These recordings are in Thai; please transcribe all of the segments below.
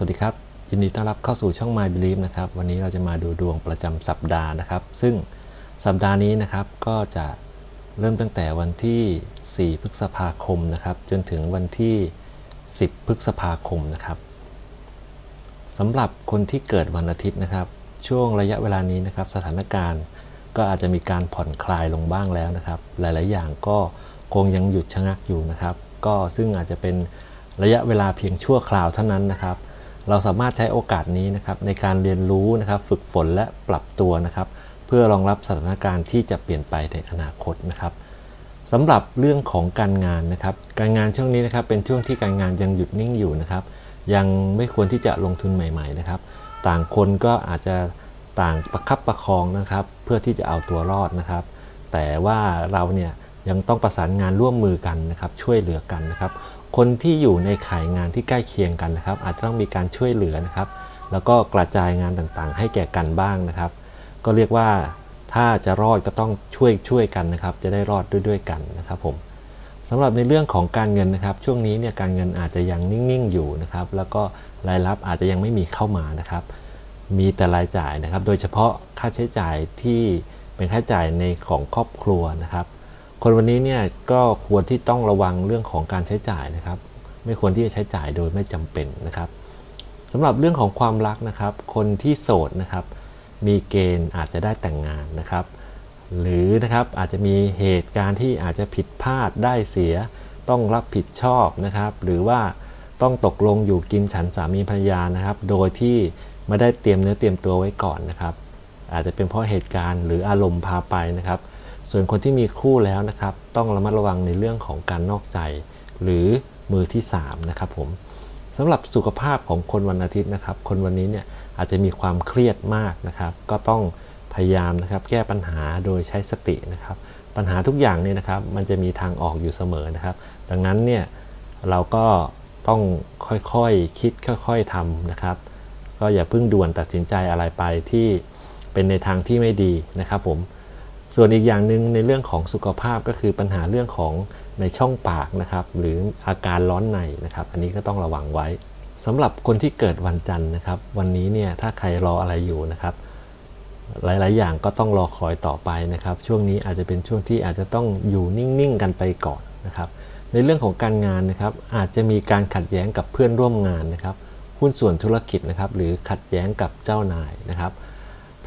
สวัสดีครับ ยินดีต้อนรับเข้าสู่ช่อง My Believe นะครับ วันนี้เราจะมาดูดวงประจำสัปดาห์นะครับ ซึ่งสัปดาห์นี้นะครับก็จะเริ่มตั้งแต่วันที่ 4 พฤษภาคมนะครับ จนถึงวันที่ 10 พฤษภาคมนะครับสำหรับคนที่เกิดวันอาทิตย์นะครับ ช่วงระยะเวลานี้นะครับ สถานการณ์ก็อาจจะมีการผ่อนคลายลงบ้างแล้วนะครับ หลาย ๆ อย่างก็คงยังหยุดชะงักอยู่นะครับ ก็ซึ่งอาจจะเป็นระยะเวลาเพียงชั่วคราวเท่านั้นนะครับ เราสามารถใช้โอกาสนี้นะครับในการเรียนรู้นะครับฝึกฝนและปรับตัวนะครับ เพื่อรองรับสถานการณ์ที่จะเปลี่ยนไปในอนาคตนะครับสำหรับเรื่องของการงานนะครับ การงานช่วงนี้นะครับเป็นช่วงที่การงานยังหยุดนิ่งอยู่นะครับ ยังไม่ควรที่จะลงทุนใหม่ ๆนะครับ ต่างคนก็อาจจะต่างประคับประคองนะครับ เพื่อที่จะเอาตัวรอดนะครับ แต่ว่าเราเนี่ยยังต้องประสานงานร่วมมือกันนะครับ ช่วยเหลือกันนะครับ คนที่อยู่ในขายงานที่ใกล้เคียงกันนะครับ อาจจะต้องมีการช่วยเหลือนะครับ แล้วก็กระจายงานต่างๆ ให้แก่กันบ้างนะครับ ก็เรียกว่าถ้าจะรอดก็ต้องช่วยช่วยกันนะครับ จะได้รอดด้วยด้วยกันนะครับผมสำหรับในเรื่องของการเงินนะครับ ช่วงนี้เนี่ยการเงินอาจจะยังนิ่งๆอยู่นะครับ แล้วก็รายรับอาจจะยังไม่มีเข้ามานะครับ มีแต่รายจ่ายนะครับ โดยเฉพาะค่าใช้จ่ายที่เป็นค่าใช้จ่ายในของครอบครัวนะครับ คนวันนี้เนี่ยก็ควรที่ต้องระวังเรื่องของการใช้จ่ายนะครับ ไม่ควรที่จะใช้จ่ายโดยไม่จำเป็นนะครับสำหรับเรื่องของความรักนะครับ คนที่โสดนะครับ มีเกณฑ์อาจจะได้แต่งงานนะครับ หรือนะครับอาจจะมีเหตุการณ์ที่อาจจะผิดพลาดได้เสีย ต้องรับผิดชอบนะครับ หรือว่าต้องตกลงอยู่กินฉันสามีภรรยานะครับ โดยที่ไม่ได้เตรียมเนื้อเตรียมตัวไว้ก่อนนะครับ อาจจะเป็นเพราะเหตุการณ์หรืออารมณ์พาไปนะครับ ส่วนคนที่มีคู่แล้วนะครับ ต้องระมัดระวังในเรื่องของการนอกใจ หรือมือที่3นะครับผมสำหรับสุขภาพของคนวันอาทิตย์นะครับ คนวันนี้เนี่ยอาจจะมีความเครียดมากนะครับ ก็ต้องพยายามนะครับ แก้ปัญหาโดยใช้สตินะครับ ปัญหาทุกอย่างเนี่ยนะครับ มันจะมีทางออกอยู่เสมอนะครับ ดังนั้นเนี่ยเราก็ต้องค่อยๆคคิดค่อยๆทำนะครับ ก็อย่าเพิ่งด่วนตัดสินใจอะไรไปที่เป็นในทางที่ไม่ดีนะครับผม ส่วนอีกอย่างหนึ่งในเรื่องของสุขภาพก็คือปัญหาเรื่องของในช่องปากนะครับ หรืออาการร้อนในนะครับ อันนี้ก็ต้องระวังไว้สำหรับคนที่เกิดวันจันทร์นะครับ วันนี้เนี่ยถ้าใครรออะไรอยู่นะครับ หลาย ๆ อย่างก็ต้องรอคอยต่อไปนะครับ ช่วงนี้อาจจะเป็นช่วงที่อาจจะต้องอยู่นิ่ง ๆ กันไปก่อนนะครับ ในเรื่องของการงานนะครับ อาจจะมีการขัดแย้งกับเพื่อนร่วมงานนะครับหุ้นส่วนธุรกิจนะครับ หรือขัดแย้งกับเจ้านายนะครับ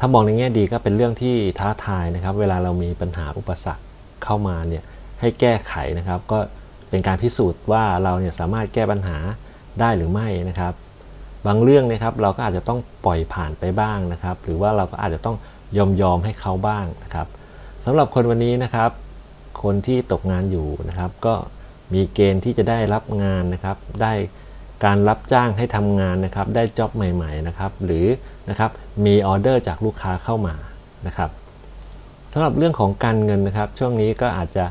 ถ้ามองในแง่ดีก็เป็นเรื่องที่ท้าทายนะครับ เวลาเรามีปัญหาอุปสรรคเข้ามาเนี่ยให้แก้ไขนะครับ ก็เป็นการพิสูจน์ว่าเราเนี่ยสามารถแก้ปัญหาได้หรือไม่นะครับ บางเรื่องนะครับเราก็อาจจะต้องปล่อยผ่านไปบ้างนะครับ หรือว่าเราก็อาจจะต้องยอมยอมให้เขาบ้างนะครับสำหรับคนวันนี้นะครับ คนที่ตกงานอยู่นะครับ ก็มีเกณฑ์ที่จะได้รับงานนะครับ ได้ การรับจ้างให้ทำงานนะครับ ได้จ็อบใหม่ ๆ นะครับ หรือนะครับมีออเดอร์จากลูกค้าเข้ามานะครับสำหรับเรื่องของการเงินนะครับ ช่วงนี้ก็อาจจะ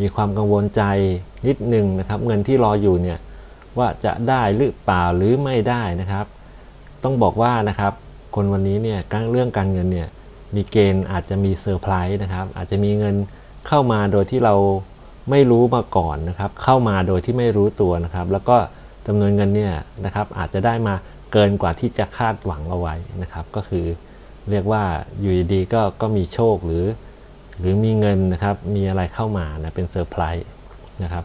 มีความกังวลใจนิดนึงนะครับ เงินที่รออยู่เนี่ยว่าจะได้หรือเปล่าหรือไม่ได้นะครับ ต้องบอกว่านะครับ คนวันนี้เนี่ยเรื่องการเงินเนี่ยมีเกณฑ์อาจจะมีเซอร์ไพรส์นะครับ อาจจะมีเงินเข้ามาโดยที่เราไม่รู้มาก่อนนะครับ เข้ามาโดยที่ไม่รู้ตัวนะครับ แล้วก็ จำนวนเงินเนี่ยนะครับอาจจะได้มาเกินกว่าที่จะคาดหวังเอาไว้นะครับ ก็คือเรียกว่าอยู่ดีก็ก็มีโชคหรือ หรือมีเงินนะครับมีอะไรเข้ามานะเป็นเซอร์ไพรส์นะครับ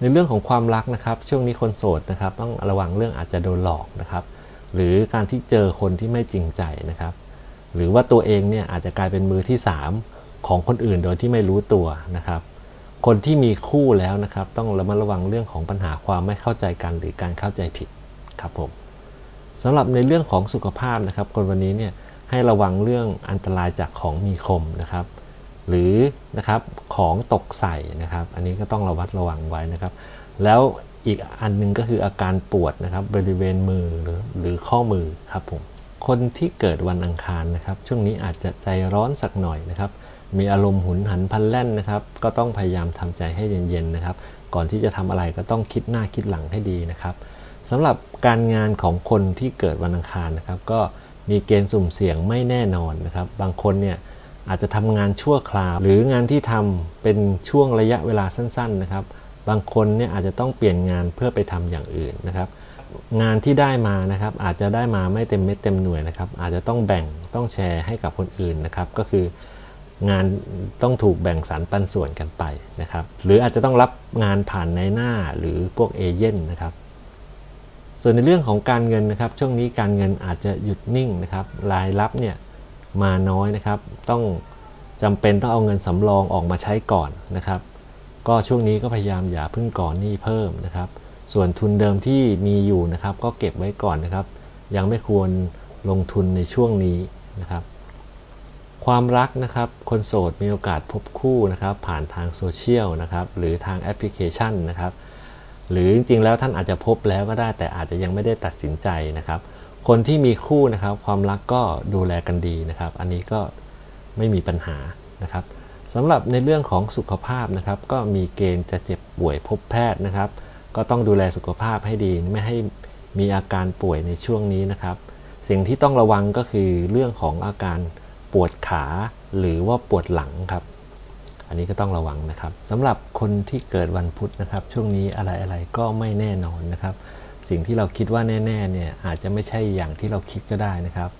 ในเรื่องของความรักนะครับ ช่วงนี้คนโสดนะครับ ต้องระวังเรื่องอาจจะโดนหลอกนะครับ หรือการที่เจอคนที่ไม่จริงใจนะครับ หรือว่าตัวเองเนี่ยอาจจะกลายเป็นมือที่ 3 ของคนอื่นโดยที่ไม่รู้ตัวนะครับ คนที่มีคู่แล้วนะครับ ต้องระมัดระวังเรื่องของปัญหาความไม่เข้าใจกันหรือการเข้าใจผิดครับผมสำหรับในเรื่องของสุขภาพนะครับ คนวันนี้เนี่ยให้ระวังเรื่องอันตรายจากของมีคมนะครับ หรือนะครับของตกใส่นะครับ อันนี้ก็ต้องระวัดระวังไว้นะครับ แล้วอีกอันนึงก็คืออาการปวดนะครับบริเวณมือหรือหรือข้อมือครับผมคนที่เกิดวันอังคารนะครับ ช่วงนี้อาจจะใจร้อนสักหน่อยนะครับ มีอารมณ์หุนหันพันแล่นนะครับ ก็ต้องพยายามทำใจให้เย็นๆนะครับ ก่อนที่จะทำอะไรก็ต้องคิดหน้าคิดหลังให้ดีนะครับสำหรับการงานของคนที่เกิดวันอังคารนะครับ ก็มีเกณฑ์สุ่มเสี่ยงไม่แน่นอนนะครับ บางคนเนี่ยอาจจะทำงานชั่วคราว หรืองานที่ทำเป็นช่วงระยะเวลาสั้นๆนะครับ บางคนเนี่ยอาจจะต้องเปลี่ยนงานเพื่อไปทำอย่างอื่นนะครับ งานที่ได้มานะครับ อาจจะได้มาไม่เต็มเม็ดเต็มหน่วยนะครับ อาจจะต้องแบ่งต้องแชร์ให้กับคนอื่นนะครับ ก็คือ งานต้องถูกแบ่งสรรปันส่วนกันไปนะครับ หรืออาจจะต้องรับงานผ่านในหน้าหรือพวกเอเย่นนะครับ ส่วนในเรื่องของการเงินนะครับ ช่วงนี้การเงินอาจจะหยุดนิ่งนะครับ รายรับเนี่ยมาน้อยนะครับ ต้องจำเป็นต้องเอาเงินสำรองออกมาใช้ก่อนนะครับ ก็ช่วงนี้ก็พยายามอย่าพึ่งก่อนหนี้เพิ่มนะครับ ส่วนทุนเดิมที่มีอยู่นะครับ ก็เก็บไว้ก่อนนะครับ ยังไม่ควรลงทุนในช่วงนี้นะครับ ความรักนะครับคนโสดมีโอกาสพบคู่นะครับผ่านทางโซเชียลนะครับหรือทางแอปพลิเคชันนะครับหรือจริงๆแล้วท่านอาจจะพบแล้วก็ได้แต่อาจจะยังไม่ได้ตัดสินใจนะครับ คนที่มีคู่นะครับความรักก็ดูแลกันดีนะครับ อันนี้ก็ไม่มีปัญหานะครับสำหรับในเรื่องของสุขภาพนะครับก็มีเกณฑ์จะเจ็บป่วยพบแพทย์นะครับ ก็ต้องดูแลสุขภาพให้ดีไม่ให้มีอาการป่วยในช่วงนี้นะครับ สิ่งที่ต้องระวังก็คือเรื่องของอาการ ปวดขาหรือว่าปวดหลังครับ อันนี้ก็ต้องระวังนะครับสำหรับคนที่เกิดวันพุธนะครับ ช่วงนี้อะไรๆก็ไม่แน่นอนนะครับ สิ่งที่เราคิดว่าแน่ๆเนี่ยอาจจะไม่ใช่อย่างที่เราคิดก็ได้นะครับ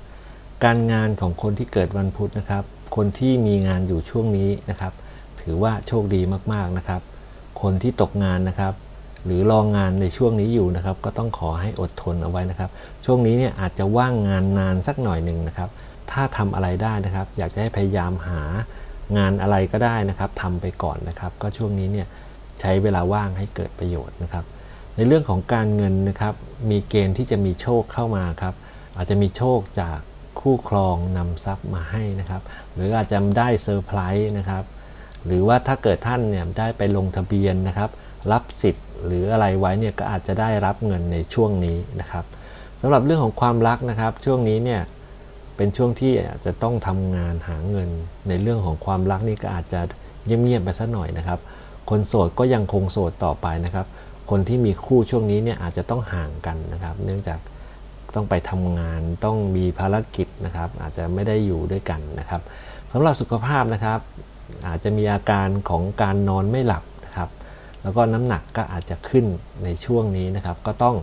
การงานของคนที่เกิดวันพุธนะครับ คนที่มีงานอยู่ช่วงนี้นะครับ ถือว่าโชคดีมากๆนะครับ คนที่ตกงานนะครับ หรือรองงานในช่วงนี้อยู่นะครับ ก็ต้องขอให้อดทนเอาไว้นะครับ ช่วงนี้เนี่ยอาจจะว่างงานนานสักหน่อยหนึ่งนะครับ ถ้าทำอะไรได้นะครับ อยากจะให้พยายามหางานอะไรก็ได้นะครับทำไปก่อนนะครับ ก็ช่วงนี้เนี่ยใช้เวลาว่างให้เกิดประโยชน์นะครับ ในเรื่องของการเงินนะครับ มีเกณฑ์ที่จะมีโชคเข้ามาครับ อาจจะมีโชคจากคู่ครองนำทรัพย์มาให้นะครับ หรืออาจจะได้เซอร์ไพรส์นะครับ หรือว่าถ้าเกิดท่านเนี่ยได้ไปลงทะเบียนนะครับ รับสิทธิ์ หรืออะไรไว้เนี่ยก็อาจจะได้รับเงินในช่วงนี้นะครับสำหรับเรื่องของความรักนะครับ ช่วงนี้เนี่ยเป็นช่วงที่จะต้องทำงานหาเงิน ในเรื่องของความรักนี่ก็อาจจะเงียบๆไปสักหน่อยนะครับ คนโสดก็ยังคงโสดต่อไปนะครับ คนที่มีคู่ช่วงนี้เนี่ยอาจจะต้องห่างกันนะครับ เนื่องจากต้องไปทำงานต้องมีภารกิจนะครับ อาจจะไม่ได้อยู่ด้วยกันนะครับสำหรับสุขภาพนะครับ อาจจะมีอาการของการนอนไม่หลับนะครับ แล้วก็น้ำหนักก็อาจจะขึ้นในช่วงนี้นะครับ ก็ต้อง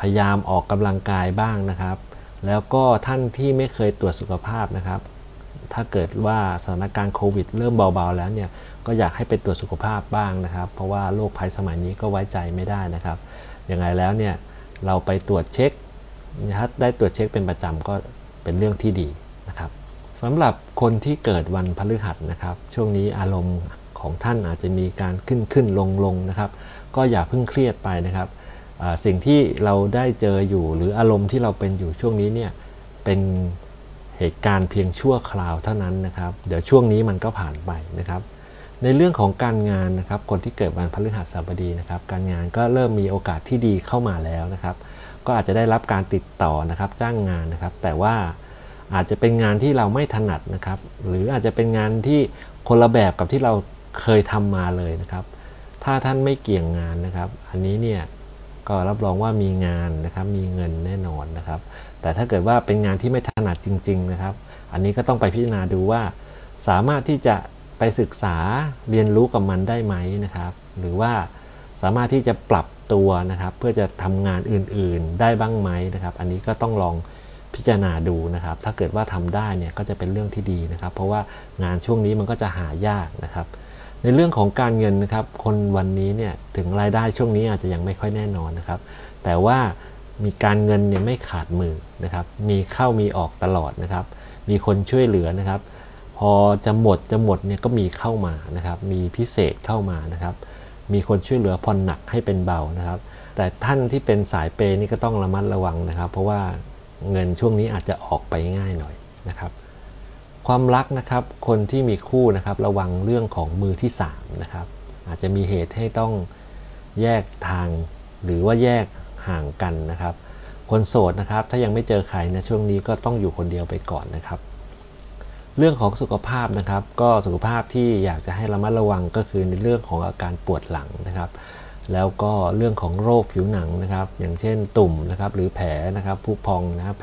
พยายามออกกำลังกายบ้างนะครับ แล้วก็ท่านที่ไม่เคยตรวจสุขภาพนะครับ ถ้าเกิดว่าสถานการณ์โควิด เริ่มเบาๆแล้วเนี่ยก็อยากให้ไปตรวจสุขภาพบ้างนะครับ เพราะว่าโรคภัยสมัยนี้ก็ไว้ใจไม่ได้นะครับยังไงแล้วเนี่ยเราไปตรวจเช็คถ้าได้ตรวจเช็คเป็นประจำก็เป็นเรื่องที่ดีนะครับสำหรับคนที่เกิดวันพฤหัสนะครับ ช่วงนี้อารมณ์ ของท่านอาจจะมีการขึ้นขึ้นลงลงนะครับ ก็อย่าเพิ่งเครียดไปนะครับ สิ่งที่เราได้เจออยู่หรืออารมณ์ที่เราเป็นอยู่ช่วงนี้เนี่ยเป็นเหตุการณ์เพียงชั่วคราวเท่านั้นนะครับ เดี๋ยวช่วงนี้มันก็ผ่านไปนะครับ ในเรื่องของการงานนะครับ คนที่เกิดวันพฤหัสบดีนะครับ การงานก็เริ่มมีโอกาสที่ดีเข้ามาแล้วนะครับ ก็อาจจะได้รับการติดต่อนะครับ จ้างงานนะครับ แต่ว่าอาจจะเป็นงานที่เราไม่ถนัดนะครับ หรืออาจจะเป็นงานที่คนละแบบกับที่เรา เคยทำมาเลยนะครับ ถ้าท่านไม่เกี่ยงงานนะครับ อันนี้เนี่ยก็รับรองว่ามีงานนะครับมีเงินแน่นอนนะครับ แต่ถ้าเกิดว่าเป็นงานที่ไม่ถนัดจริง ๆนะครับ อันนี้ก็ต้องไปพิจารณาดูว่า สามารถที่จะไปศึกษาเรียนรู้กับมันได้ไหมนะครับ หรือว่าสามารถที่จะปรับตัวนะครับ เพื่อจะทำงานอื่นๆได้บ้างไหมนะครับ อันนี้ก็ต้องลองพิจารณาดูนะครับ ถ้าเกิดว่าทำได้เนี่ยก็จะเป็นเรื่องที่ดีนะครับ เพราะว่างานช่วงนี้มันก็จะหายากนะครับ ในเรื่องของการเงินนะครับ คนวันนี้เนี่ยถึงรายได้ช่วงนี้อาจจะยังไม่ค่อยแน่นอนนะครับ แต่ว่ามีการเงินเนี่ยไม่ขาดมือนะครับ มีเข้ามีออกตลอดนะครับ มีคนช่วยเหลือนะครับ พอจะหมดจะหมดเนี่ยก็มีเข้ามานะครับ มีพิเศษเข้ามานะครับ มีคนช่วยเหลือผ่อนหนักให้เป็นเบานะครับ แต่ท่านที่เป็นสายเปนี่ก็ต้องระมัดระวังนะครับ เพราะว่าเงินช่วงนี้อาจจะออกไปง่ายหน่อยนะครับ ความรักนะครับ คนที่มีคู่นะครับระวังเรื่องของมือที่3นะครับอาจจะมีเหตุให้ต้องแยกทาง หรือว่าแยกห่างกันนะครับ คนโสดนะครับ ถ้ายังไม่เจอใครนะช่วงนี้ก็ต้องอยู่คนเดียวไปก่อนนะครับ เรื่องของสุขภาพนะครับ ก็สุขภาพที่อยากจะให้ระมัดระวังก็คือในเรื่องของอาการปวดหลังนะครับ แล้วก็เรื่องของโรคผิวหนังนะครับ อย่างเช่นตุ่มนะครับ หรือแผลนะครับผุพองนะครับ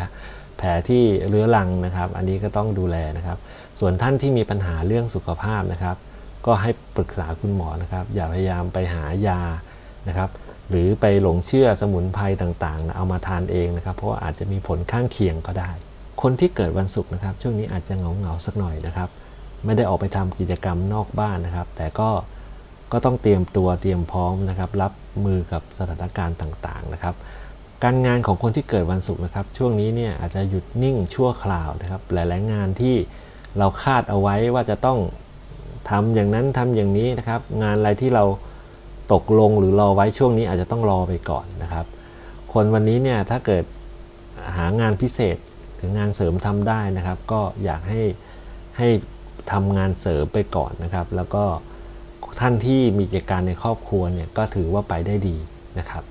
แผลที่เรื้อรังนะครับ อันนี้ก็ต้องดูแลนะครับ ส่วนท่านที่มีปัญหาเรื่องสุขภาพนะครับ ก็ให้ปรึกษาคุณหมอนะครับ อย่าพยายามไปหายานะครับ หรือไปหลงเชื่อสมุนไพรต่างๆนะเอามาทานเองนะครับ เพราะว่าอาจจะมีผลข้างเคียงก็ได้ คนที่เกิดวันศุกร์นะครับ ช่วงนี้อาจจะเหงาเหงาสักหน่อยนะครับ ไม่ได้ออกไปทำกิจกรรมนอกบ้านนะครับ แต่ก็ก็ต้องเตรียมตัวเตรียมพร้อมนะครับ รับมือกับสถานการณ์ต่างๆนะครับ การงานของคนที่เกิดวันศุกร์นะครับ ช่วงนี้เนี่ยอาจจะหยุดนิ่งชั่วคราวนะครับ หลายๆงานที่เราคาดเอาไว้ว่าจะต้องทำอย่างนั้นทำอย่างนี้นะครับ งานอะไรที่เราตกลงหรือรอไว้ช่วงนี้อาจจะต้องรอไปก่อนนะครับ คนวันนี้เนี่ยถ้าเกิดหางานพิเศษถึงงานเสริมทำได้นะครับ ก็อยากให้ให้ทำงานเสริมไปก่อนนะครับ แล้วก็ท่านที่มีกิจการในครอบครัวเนี่ยก็ถือว่าไปได้ดีนะครับ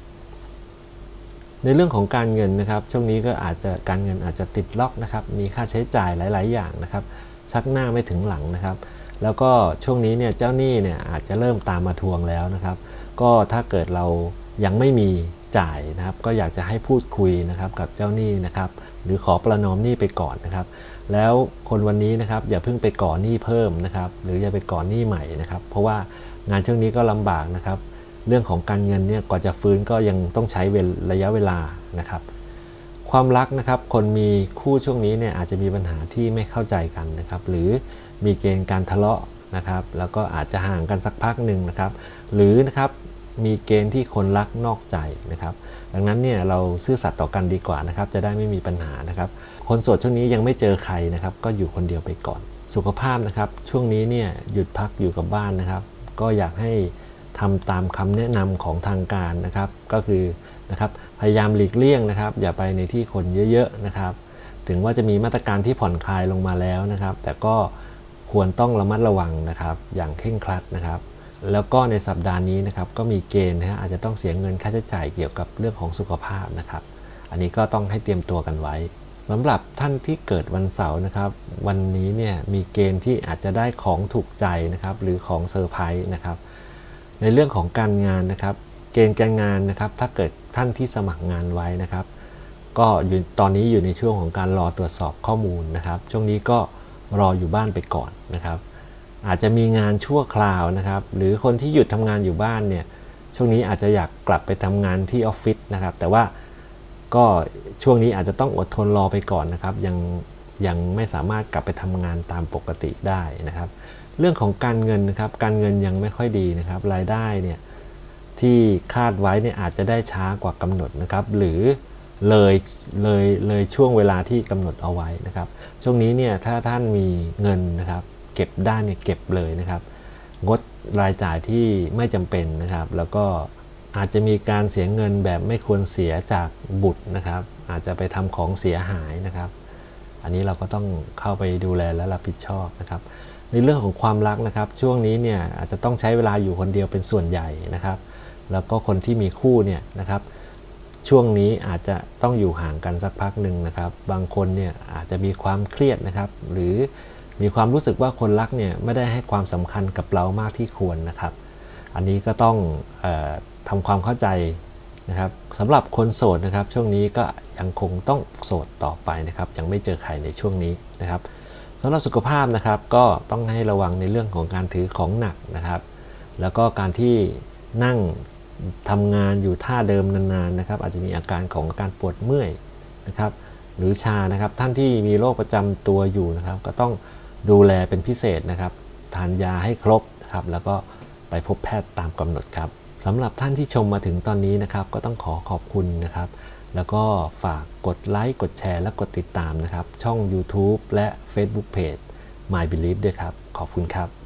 ในเรื่องของการเงินนะครับ ช่วงนี้ก็อาจจะการเงินอาจจะติดล็อกนะครับ มีค่าใช้จ่ายหลาย ๆ อย่างนะครับ ชักหน้าไม่ถึงหลังนะครับ แล้วก็ช่วงนี้เนี่ยเจ้าหนี้เนี่ยอาจจะเริ่มตามมาทวงแล้วนะครับ ก็ถ้าเกิดเรายังไม่มีจ่ายนะครับ ก็อยากจะให้พูดคุยนะครับกับเจ้าหนี้นะครับ หรือขอประนอมหนี้ไปก่อนนะครับ แล้วคนวันนี้นะครับอย่าเพิ่งไปก่อหนี้เพิ่มนะครับ หรืออย่าไปก่อหนี้ใหม่นะครับ เพราะว่างานช่วงนี้ก็ลำบากนะครับ เรื่องของการเงินเนี่ยก่อนจะฟื้นก็ยังต้องใช้เวลระยะเวลานะครับ ความรักนะครับคนมีคู่ช่วงนี้เนี่ยอาจจะมีปัญหาที่ไม่เข้าใจกันนะครับหรือมีเกณฑ์การทะเลาะนะครับแล้วก็อาจจะห่างกันสักพักหนึ่งนะครับ หรือนะครับมีเกณฑ์ที่คนรักนอกใจนะครับ ดังนั้นเนี่ยเราซื่อสัตย์ต่อกันดีกว่านะครับ จะได้ไม่มีปัญหานะครับ คนโสดช่วงนี้ยังไม่เจอใครนะครับ ก็อยู่คนเดียวไปก่อน สุขภาพนะครับ ช่วงนี้เนี่ยหยุดพักอยู่กับบ้านนะครับ ก็อยากให้ ทำตามคำแนะนำของทางการนะครับ ก็คือนะครับพยายามหลีกเลี่ยงนะครับ อย่าไปในที่คนเยอะๆนะครับ ถึงว่าจะมีมาตรการที่ผ่อนคลายลงมาแล้วนะครับ แต่ก็ควรต้องระมัดระวังนะครับ อย่างเคร่งครัดนะครับ แล้วก็ในสัปดาห์นี้นะครับ ก็มีเกณฑ์นะฮะอาจจะต้องเสียเงินค่าใช้จ่ายเกี่ยวกับเรื่องของสุขภาพนะครับ อันนี้ก็ต้องให้เตรียมตัวกันไว้สำหรับท่านที่เกิดวันเสาร์นะครับ วันนี้เนี่ยมีเกณฑ์ที่อาจจะได้ของถูกใจนะครับ หรือของเซอร์ไพรส์นะครับ ในเรื่องของการงานนะครับ เกณฑ์การงานนะครับ ถ้าเกิดท่านที่สมัครงานไว้นะครับ ก็อยู่ตอนนี้อยู่ในช่วงของการรอตรวจสอบข้อมูลนะครับ ช่วงนี้ก็รออยู่บ้านไปก่อนนะครับ อาจจะมีงานชั่วคราวนะครับ หรือคนที่หยุดทำงานอยู่บ้านเนี่ย ช่วงนี้อาจจะอยากกลับไปทำงานที่ออฟฟิศนะครับ แต่ว่าก็ช่วงนี้อาจจะต้องอดทนรอไปก่อนนะครับ ยังยังไม่สามารถกลับไปทำงานตามปกติได้นะครับ เรื่องของการเงินนะครับการเงินยังไม่ค่อยดีนะครับ รายได้เนี่ยที่คาดไว้เนี่ยอาจจะได้ช้ากว่ากำหนดนะครับ หรือเลยเลยเลยช่วงเวลาที่กำหนดเอาไว้นะครับ ช่วงนี้เนี่ยถ้าท่านมีเงินนะครับ เก็บได้เนี่ยเก็บเลยนะครับ งดรายจ่ายที่ไม่จำเป็นนะครับ แล้วก็อาจจะมีการเสียเงินแบบไม่ควรเสียจากบุตรนะครับ อาจจะไปทำของเสียหายนะครับ อันนี้เราก็ต้องเข้าไปดูแลและรับผิดชอบนะครับ ในเรื่องของความรักนะครับ ช่วงนี้เนี่ยอาจจะต้องใช้เวลาอยู่คนเดียวเป็นส่วนใหญ่นะครับ แล้วก็คนที่มีคู่เนี่ยนะครับช่วงนี้อาจจะต้องอยู่ห่างกันสักพักหนึ่งนะครับ บางคนเนี่ยอาจจะมีความเครียดนะครับ หรือมีความรู้สึกว่าคนรักเนี่ยไม่ได้ให้ความสำคัญกับเรามากที่ควรนะครับ อันนี้ก็ต้องออทำความเข้าใจนะครับสำหรับคนโสดนะครับ ช่วงนี้ก็ยังคงต้องโสดต่อไปนะครับ ยังไม่เจอใครในช่วงนี้นะครับ สำหรับสุขภาพนะครับก็ต้องให้ระวังในเรื่องของการถือของหนักนะครับ แล้วก็การที่นั่งทำงานอยู่ท่าเดิมนานๆนะครับ อาจจะมีอาการของอาการปวดเมื่อยนะครับหรือชานะครับท่านที่มีโรคประจำตัวอยู่นะครับ ก็ต้องดูแลเป็นพิเศษนะครับทานยาให้ครบนะครับแล้วก็ไปพบแพทย์ตามกำหนดครับสำหรับท่านที่ชมมาถึงตอนนี้นะครับ ก็ต้องขอขอบคุณนะครับ แล้วก็ฝากกดไลค์ กดแชร์ และกดติดตามนะครับ ช่อง YouTube และ Facebook Page My Belief ด้วยครับ ขอบคุณครับ